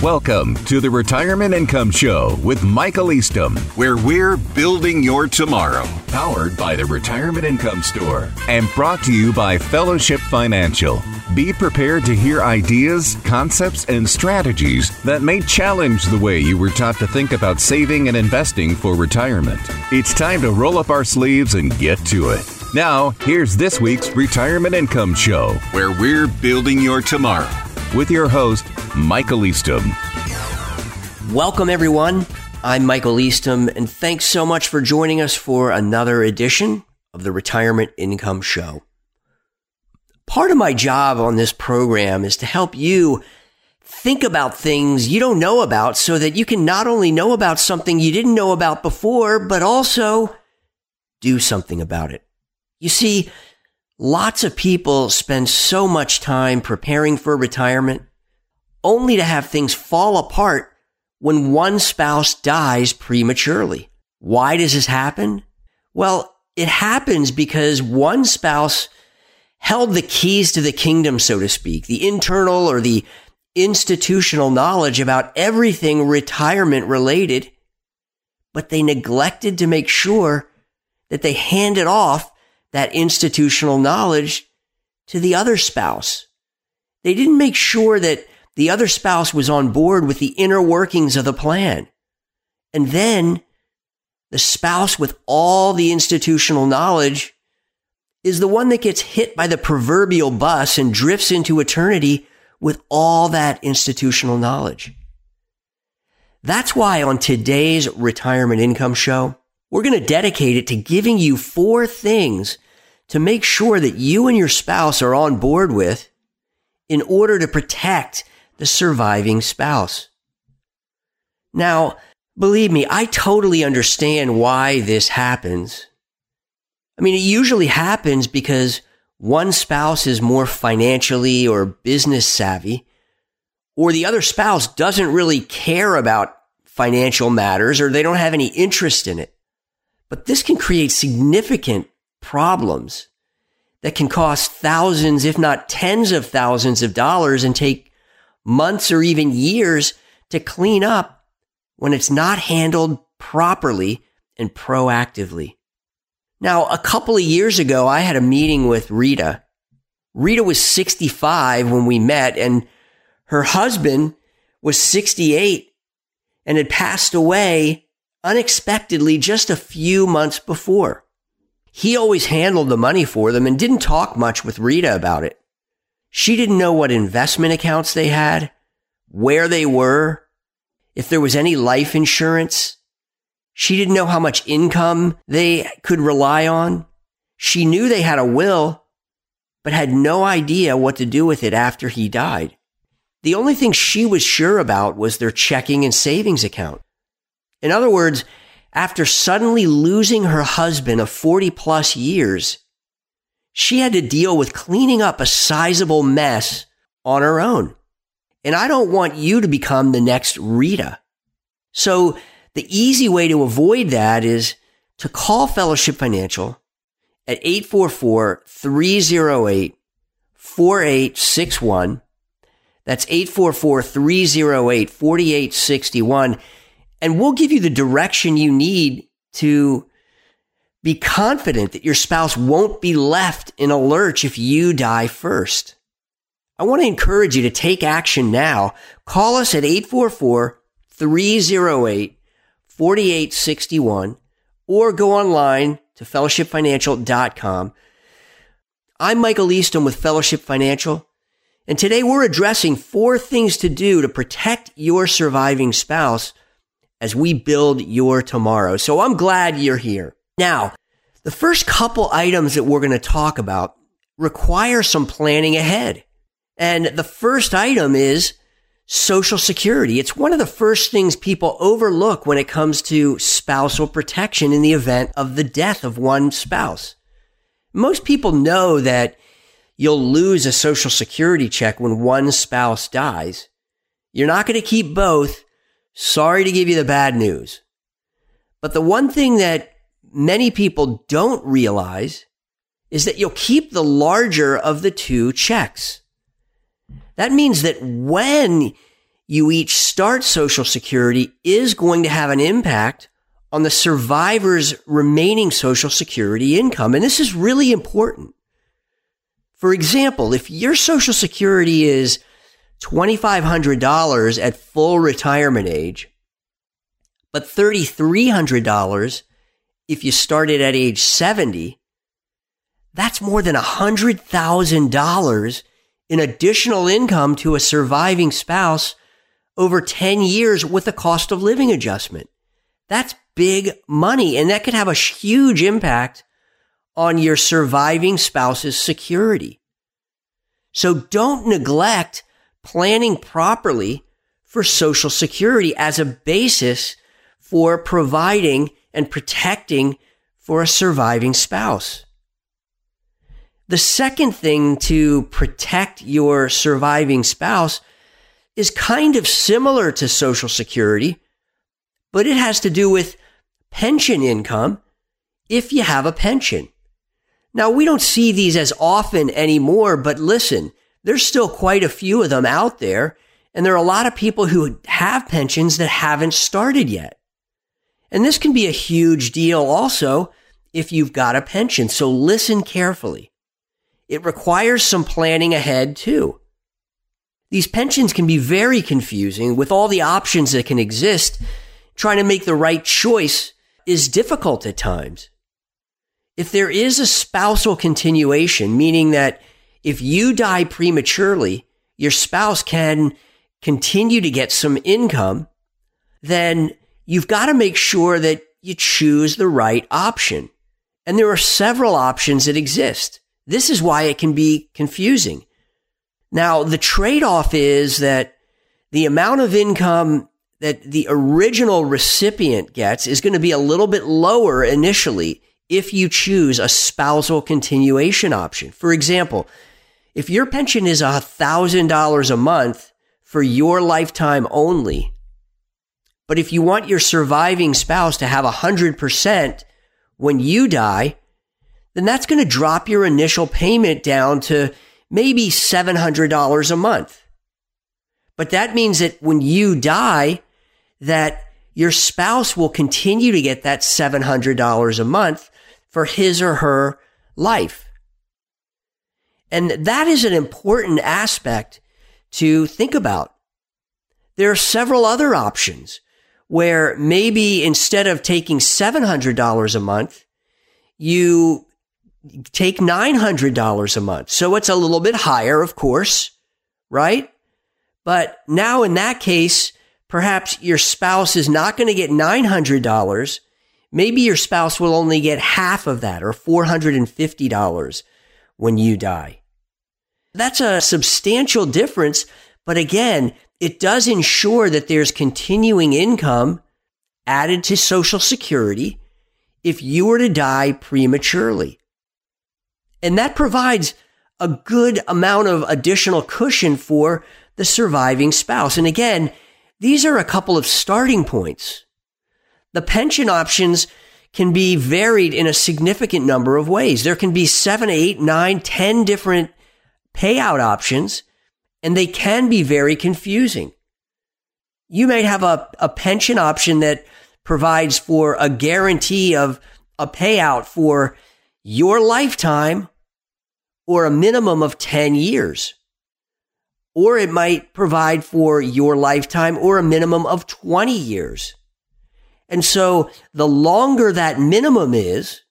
Welcome to the Retirement Income Show with Michael Eastham, where we're building your tomorrow. Powered by the Retirement Income Store and brought to you by Fellowship Financial. Be prepared to hear ideas, concepts, and strategies that may challenge the way you were taught to think about saving and investing for retirement. It's time to roll up our sleeves and get to it. Now, here's this week's Retirement Income Show, where we're building your tomorrow with your host, Michael Eastham. Welcome, everyone. I'm Michael Eastham, and thanks so much for joining us for another edition of the Retirement Income Show. Part of my job on this program is to help you think about things you don't know about so that you can not only know about something you didn't know about before, but also do something about it. You see, lots of people spend so much time preparing for retirement only to have things fall apart when one spouse dies prematurely. Why does this happen? Well, it happens because one spouse held the keys to the kingdom, so to speak, the internal or the institutional knowledge about everything retirement related, but they neglected to make sure that they handed off that institutional knowledge to the other spouse. They didn't make sure that the other spouse was on board with the inner workings of the plan. And then the spouse with all the institutional knowledge is the one that gets hit by the proverbial bus and drifts into eternity with all that institutional knowledge. That's why on today's retirement income show, we're going to dedicate it to giving you four things to make sure that you and your spouse are on board with in order to protect the surviving spouse. Now, believe me, I totally understand why this happens. I mean, it usually happens because one spouse is more financially or business savvy, or the other spouse doesn't really care about financial matters or they don't have any interest in it. But this can create significant problems that can cost thousands, if not tens of thousands of dollars and take months or even years to clean up when it's not handled properly and proactively. Now, a couple of years ago, I had a meeting with Rita. Rita was 65 when we met and her husband was 68 and had passed away unexpectedly just a few months before. He always handled the money for them and didn't talk much with Rita about it. She didn't know what investment accounts they had, where they were, if there was any life insurance. She didn't know how much income they could rely on. She knew they had a will, but had no idea what to do with it after he died. The only thing she was sure about was their checking and savings account. In other words, after suddenly losing her husband of 40 plus years, she had to deal with cleaning up a sizable mess on her own. And I don't want you to become the next Rita. So the easy way to avoid that is to call Fellowship Financial at 844 308 4861. That's 844 308 4861 and we'll give you the direction you need to be confident that your spouse won't be left in a lurch if you die first. I want to encourage you to take action now. Call us at 844 308 4861 or go online to fellowshipfinancial.com. I'm Michael Easton with Fellowship Financial, and today we're addressing four things to do to protect your surviving spouse as we build your tomorrow. So I'm glad you're here. Now, the first couple items that we're going to talk about require some planning ahead. And the first item is social security. It's one of the first things people overlook when it comes to spousal protection in the event of the death of one spouse. Most people know that you'll lose a social security check when one spouse dies. You're not going to keep both, Sorry to give you the bad news. But the one thing that many people don't realize is that you'll keep the larger of the two checks. That means that when you each start Social Security is going to have an impact on the survivor's remaining Social Security income. And this is really important. For example, if your Social Security is $2,500 at full retirement age, but $3,300 if you started at age 70, that's more than $100,000 in additional income to a surviving spouse over 10 years with a cost of living adjustment. That's big money and that could have a huge impact on your surviving spouse's security. So don't neglect planning properly for social security as a basis for providing and protecting for a surviving spouse. The second thing to protect your surviving spouse is kind of similar to Social Security, but it has to do with pension income if you have a pension. Now, we don't see these as often anymore, but listen, there's still quite a few of them out there. And there are a lot of people who have pensions that haven't started yet. And this can be a huge deal also if you've got a pension. So listen carefully. It requires some planning ahead too. These pensions can be very confusing with all the options that can exist. Trying to make the right choice is difficult at times. If there is a spousal continuation, meaning that if you die prematurely, your spouse can continue to get some income, then you've got to make sure that you choose the right option. And there are several options that exist. This is why it can be confusing. Now, the trade off is that the amount of income that the original recipient gets is going to be a little bit lower initially if you choose a spousal continuation option. For example, if your pension is $1,000 a month for your lifetime only, but if you want your surviving spouse to have 100% when you die, then that's going to drop your initial payment down to maybe $700 a month. But that means that when you die, that your spouse will continue to get that $700 a month for his or her life. And that is an important aspect to think about. There are several other options where maybe instead of taking $700 a month, you take $900 a month. So it's a little bit higher, of course, right? But now in that case, perhaps your spouse is not going to get $900. Maybe your spouse will only get half of that or $450 when you die. That's a substantial difference. But again, it does ensure that there's continuing income added to Social Security if you were to die prematurely. And that provides a good amount of additional cushion for the surviving spouse. And again, these are a couple of starting points. The pension options can be varied in a significant number of ways. There can be seven, eight, nine, ten different payout options, and they can be very confusing. You may have a, a pension option that provides for a guarantee of a payout for your lifetime or a minimum of 10 years. Or it might provide for your lifetime or a minimum of 20 years. And so the longer that minimum is,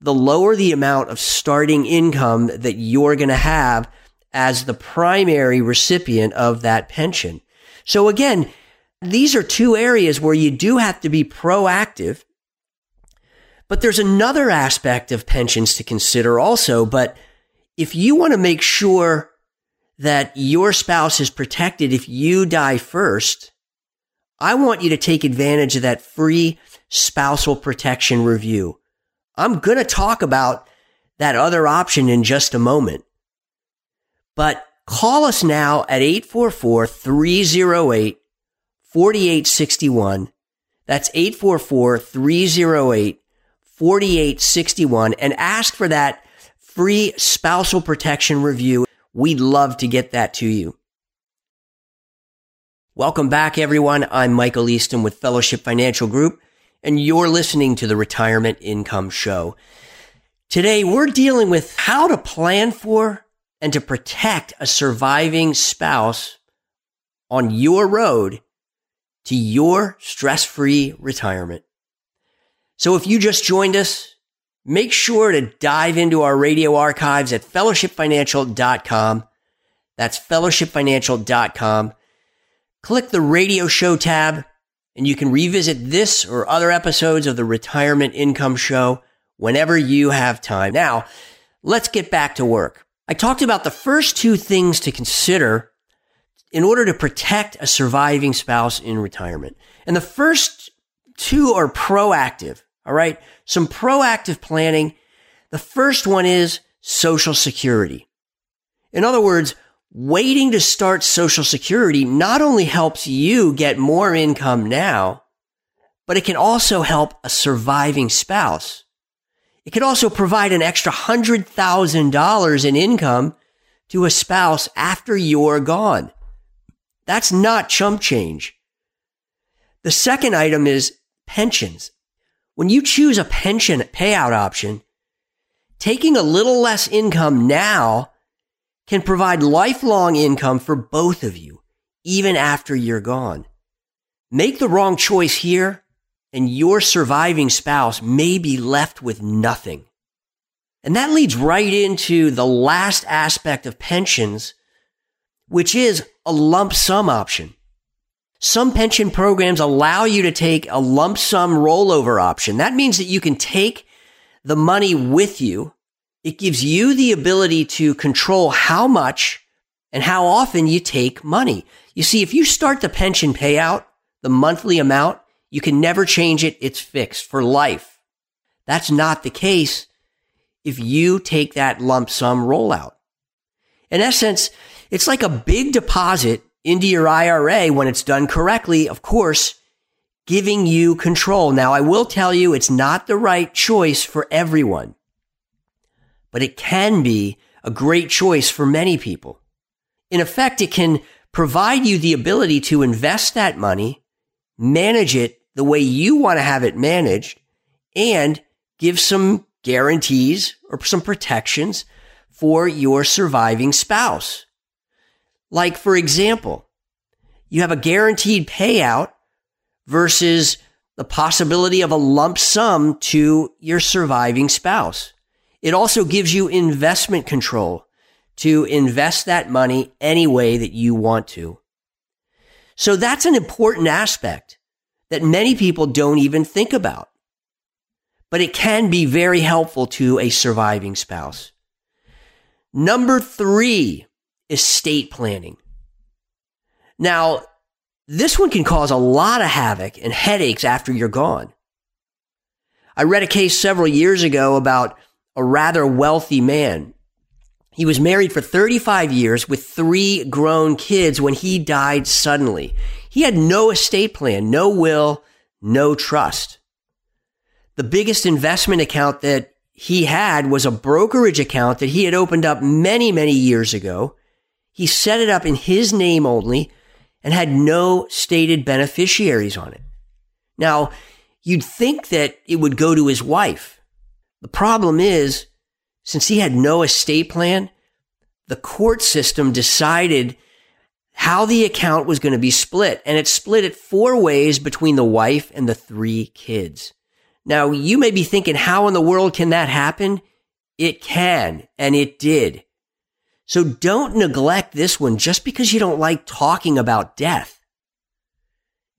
the lower the amount of starting income that you're going to have as the primary recipient of that pension. So again, these are two areas where you do have to be proactive but there's another aspect of pensions to consider also. But if you want to make sure that your spouse is protected if you die first, I want you to take advantage of that free spousal protection review. I'm going to talk about that other option in just a moment. But call us now at 844 308 4861. That's 844 308 4861 and ask for that free spousal protection review. We'd love to get that to you. Welcome back, everyone. I'm Michael Easton with Fellowship Financial Group, and you're listening to the Retirement Income Show. Today, we're dealing with how to plan for and to protect a surviving spouse on your road to your stress free retirement. So if you just joined us, make sure to dive into our radio archives at fellowshipfinancial.com. That's fellowshipfinancial.com Click the radio show tab and you can revisit this or other episodes of the Retirement Income Show whenever you have time. Now, let's get back to work. I talked about the first two things to consider in order to protect a surviving spouse in retirement. And the first two are proactive. All right. Some proactive planning. The first one is social security. In other words, waiting to start social security not only helps you get more income now, but it can also help a surviving spouse. It could also provide an extra $100,000 in income to a spouse after you're gone. That's not chump change. The second item is pensions. When you choose a pension payout option, taking a little less income now can provide lifelong income for both of you, even after you're gone. Make the wrong choice here, and your surviving spouse may be left with nothing. And that leads right into the last aspect of pensions, which is a lump sum option. Some pension programs allow you to take a lump sum rollover option. That means that you can take the money with you it gives you the ability to control how much and how often you take money. You see, if you start the pension payout, the monthly amount, you can never change it. It's fixed for life. That's not the case if you take that lump sum rollout. In essence, it's like a big deposit into your IRA when it's done correctly, of course, giving you control. Now, I will tell you it's not the right choice for everyone but it can be a great choice for many people. In effect, it can provide you the ability to invest that money, manage it the way you want to have it managed, and give some guarantees or some protections for your surviving spouse. Like, for example, you have a guaranteed payout versus the possibility of a lump sum to your surviving spouse. It also gives you investment control to invest that money any way that you want to. So that's an important aspect that many people don't even think about. But it can be very helpful to a surviving spouse. Number three, estate planning. Now, this one can cause a lot of havoc and headaches after you're gone. I read a case several years ago about a rather wealthy man. He was married for 35 years with three grown kids when he died suddenly. He had no estate plan, no will, no trust. The biggest investment account that he had was a brokerage account that he had opened up many, many years ago. He set it up in his name only and had no stated beneficiaries on it. Now, you'd think that it would go to his wife. The problem is, since he had no estate plan, the court system decided how the account was going to be split. And it split it four ways between the wife and the three kids. Now, you may be thinking, how in the world can that happen? It can, and it did. So don't neglect this one just because you don't like talking about death.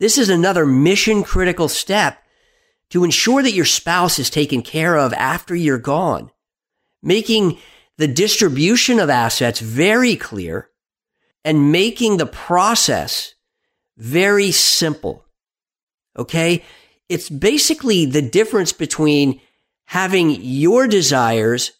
This is another mission critical step to ensure that your spouse is taken care of after you're gone, making the distribution of assets very clear and making the process very simple. Okay. It's basically the difference between having your desires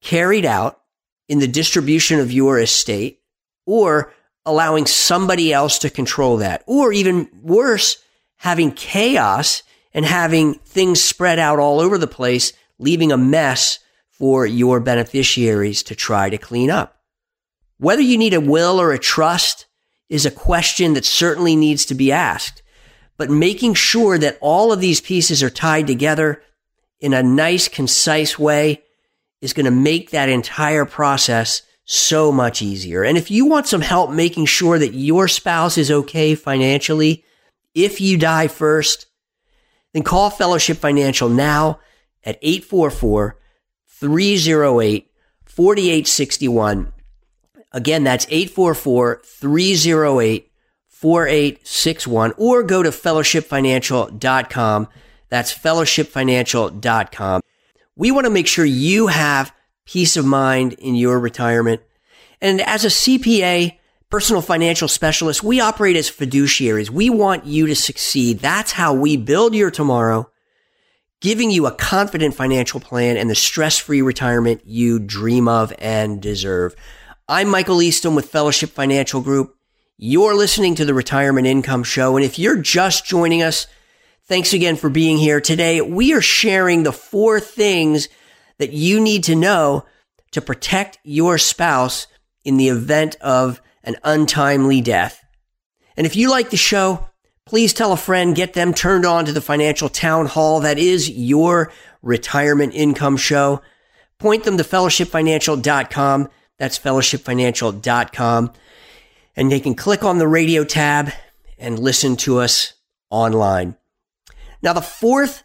carried out in the distribution of your estate or allowing somebody else to control that. Or even worse, having chaos and having things spread out all over the place, leaving a mess for your beneficiaries to try to clean up. Whether you need a will or a trust, is a question that certainly needs to be asked. But making sure that all of these pieces are tied together in a nice, concise way is going to make that entire process so much easier. And if you want some help making sure that your spouse is okay financially, if you die first, then call Fellowship Financial now at 844 308 4861. Again, that's 844 308 4861 or go to fellowshipfinancial.com. That's fellowshipfinancial.com. We want to make sure you have peace of mind in your retirement. And as a CPA, personal financial specialist, we operate as fiduciaries. We want you to succeed. That's how we build your tomorrow, giving you a confident financial plan and the stress free retirement you dream of and deserve. I'm Michael Easton with Fellowship Financial Group. You're listening to the Retirement Income Show. And if you're just joining us, thanks again for being here. Today, we are sharing the four things that you need to know to protect your spouse in the event of an untimely death. And if you like the show, please tell a friend, get them turned on to the financial town hall that is your retirement income show. Point them to fellowshipfinancial.com. That's fellowshipfinancial.com and they can click on the radio tab and listen to us online. Now, the fourth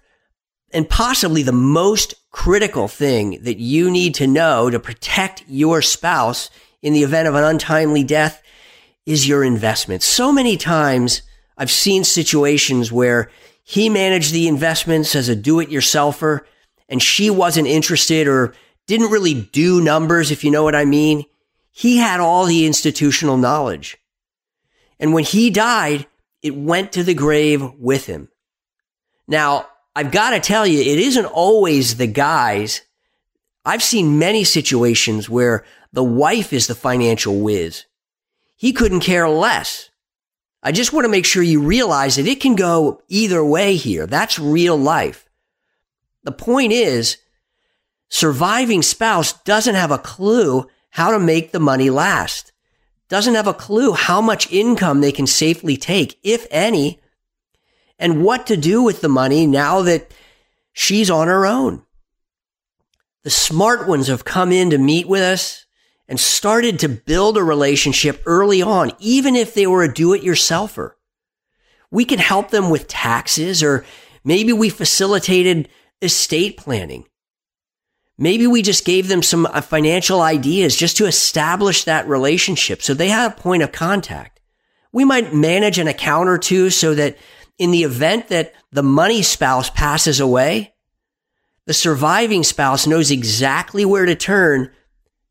and possibly the most critical thing that you need to know to protect your spouse in the event of an untimely death is your investment. So many times I've seen situations where he managed the investments as a do it yourselfer and she wasn't interested or didn't really do numbers, if you know what I mean. He had all the institutional knowledge. And when he died, it went to the grave with him. Now, I've got to tell you, it isn't always the guys. I've seen many situations where the wife is the financial whiz. He couldn't care less. I just want to make sure you realize that it can go either way here. That's real life. The point is, surviving spouse doesn't have a clue how to make the money last. Doesn't have a clue how much income they can safely take, if any, and what to do with the money now that she's on her own. The smart ones have come in to meet with us and started to build a relationship early on, even if they were a do it yourselfer. We can help them with taxes or maybe we facilitated estate planning. Maybe we just gave them some uh, financial ideas just to establish that relationship so they have a point of contact. We might manage an account or two so that in the event that the money spouse passes away, the surviving spouse knows exactly where to turn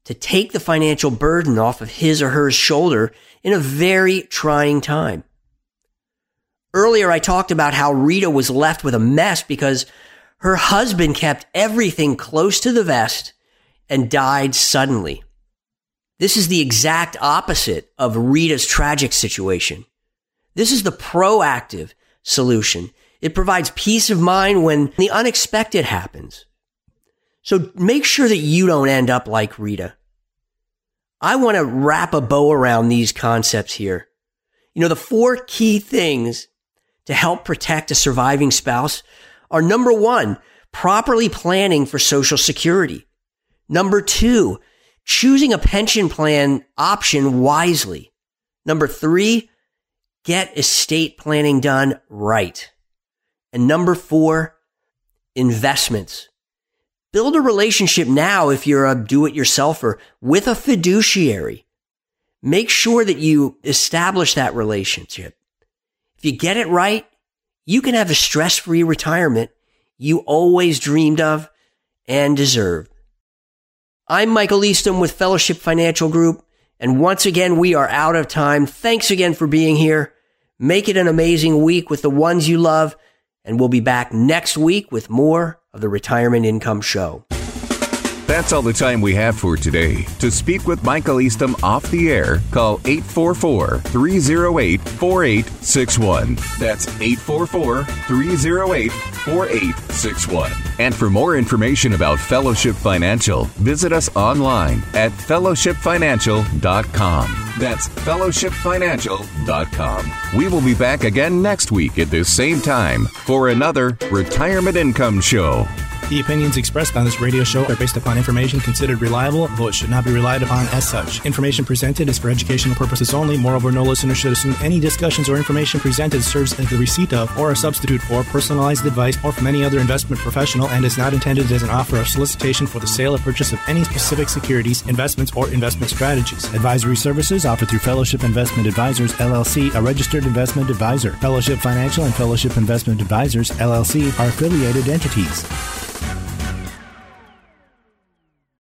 to take the financial burden off of his or her shoulder in a very trying time. Earlier, I talked about how Rita was left with a mess because her husband kept everything close to the vest and died suddenly. This is the exact opposite of Rita's tragic situation. This is the proactive solution. It provides peace of mind when the unexpected happens. So make sure that you don't end up like Rita. I want to wrap a bow around these concepts here. You know, the four key things to help protect a surviving spouse are number one, properly planning for social security. Number two, choosing a pension plan option wisely. Number three, get estate planning done right. And number four, investments. Build a relationship now if you're a do it yourselfer with a fiduciary. Make sure that you establish that relationship. If you get it right, you can have a stress free retirement you always dreamed of and deserved. I'm Michael Easton with Fellowship Financial Group. And once again, we are out of time. Thanks again for being here. Make it an amazing week with the ones you love. And we'll be back next week with more of the Retirement Income Show. That's all the time we have for today. To speak with Michael Eastham off the air, call 844 308 4861. That's 844 308 4861. And for more information about Fellowship Financial, visit us online at fellowshipfinancial.com. That's fellowshipfinancial.com. We will be back again next week at this same time for another Retirement Income Show. The opinions expressed on this radio show are based upon information considered reliable, though it should not be relied upon as such. Information presented is for educational purposes only. Moreover, no listener should assume any discussions or information presented serves as the receipt of or a substitute for personalized advice or from any other investment professional and is not intended as an offer or solicitation for the sale or purchase of any specific securities, investments, or investment strategies. Advisory services offered through Fellowship Investment Advisors, LLC, a registered investment advisor. Fellowship Financial and Fellowship Investment Advisors, LLC, are affiliated entities.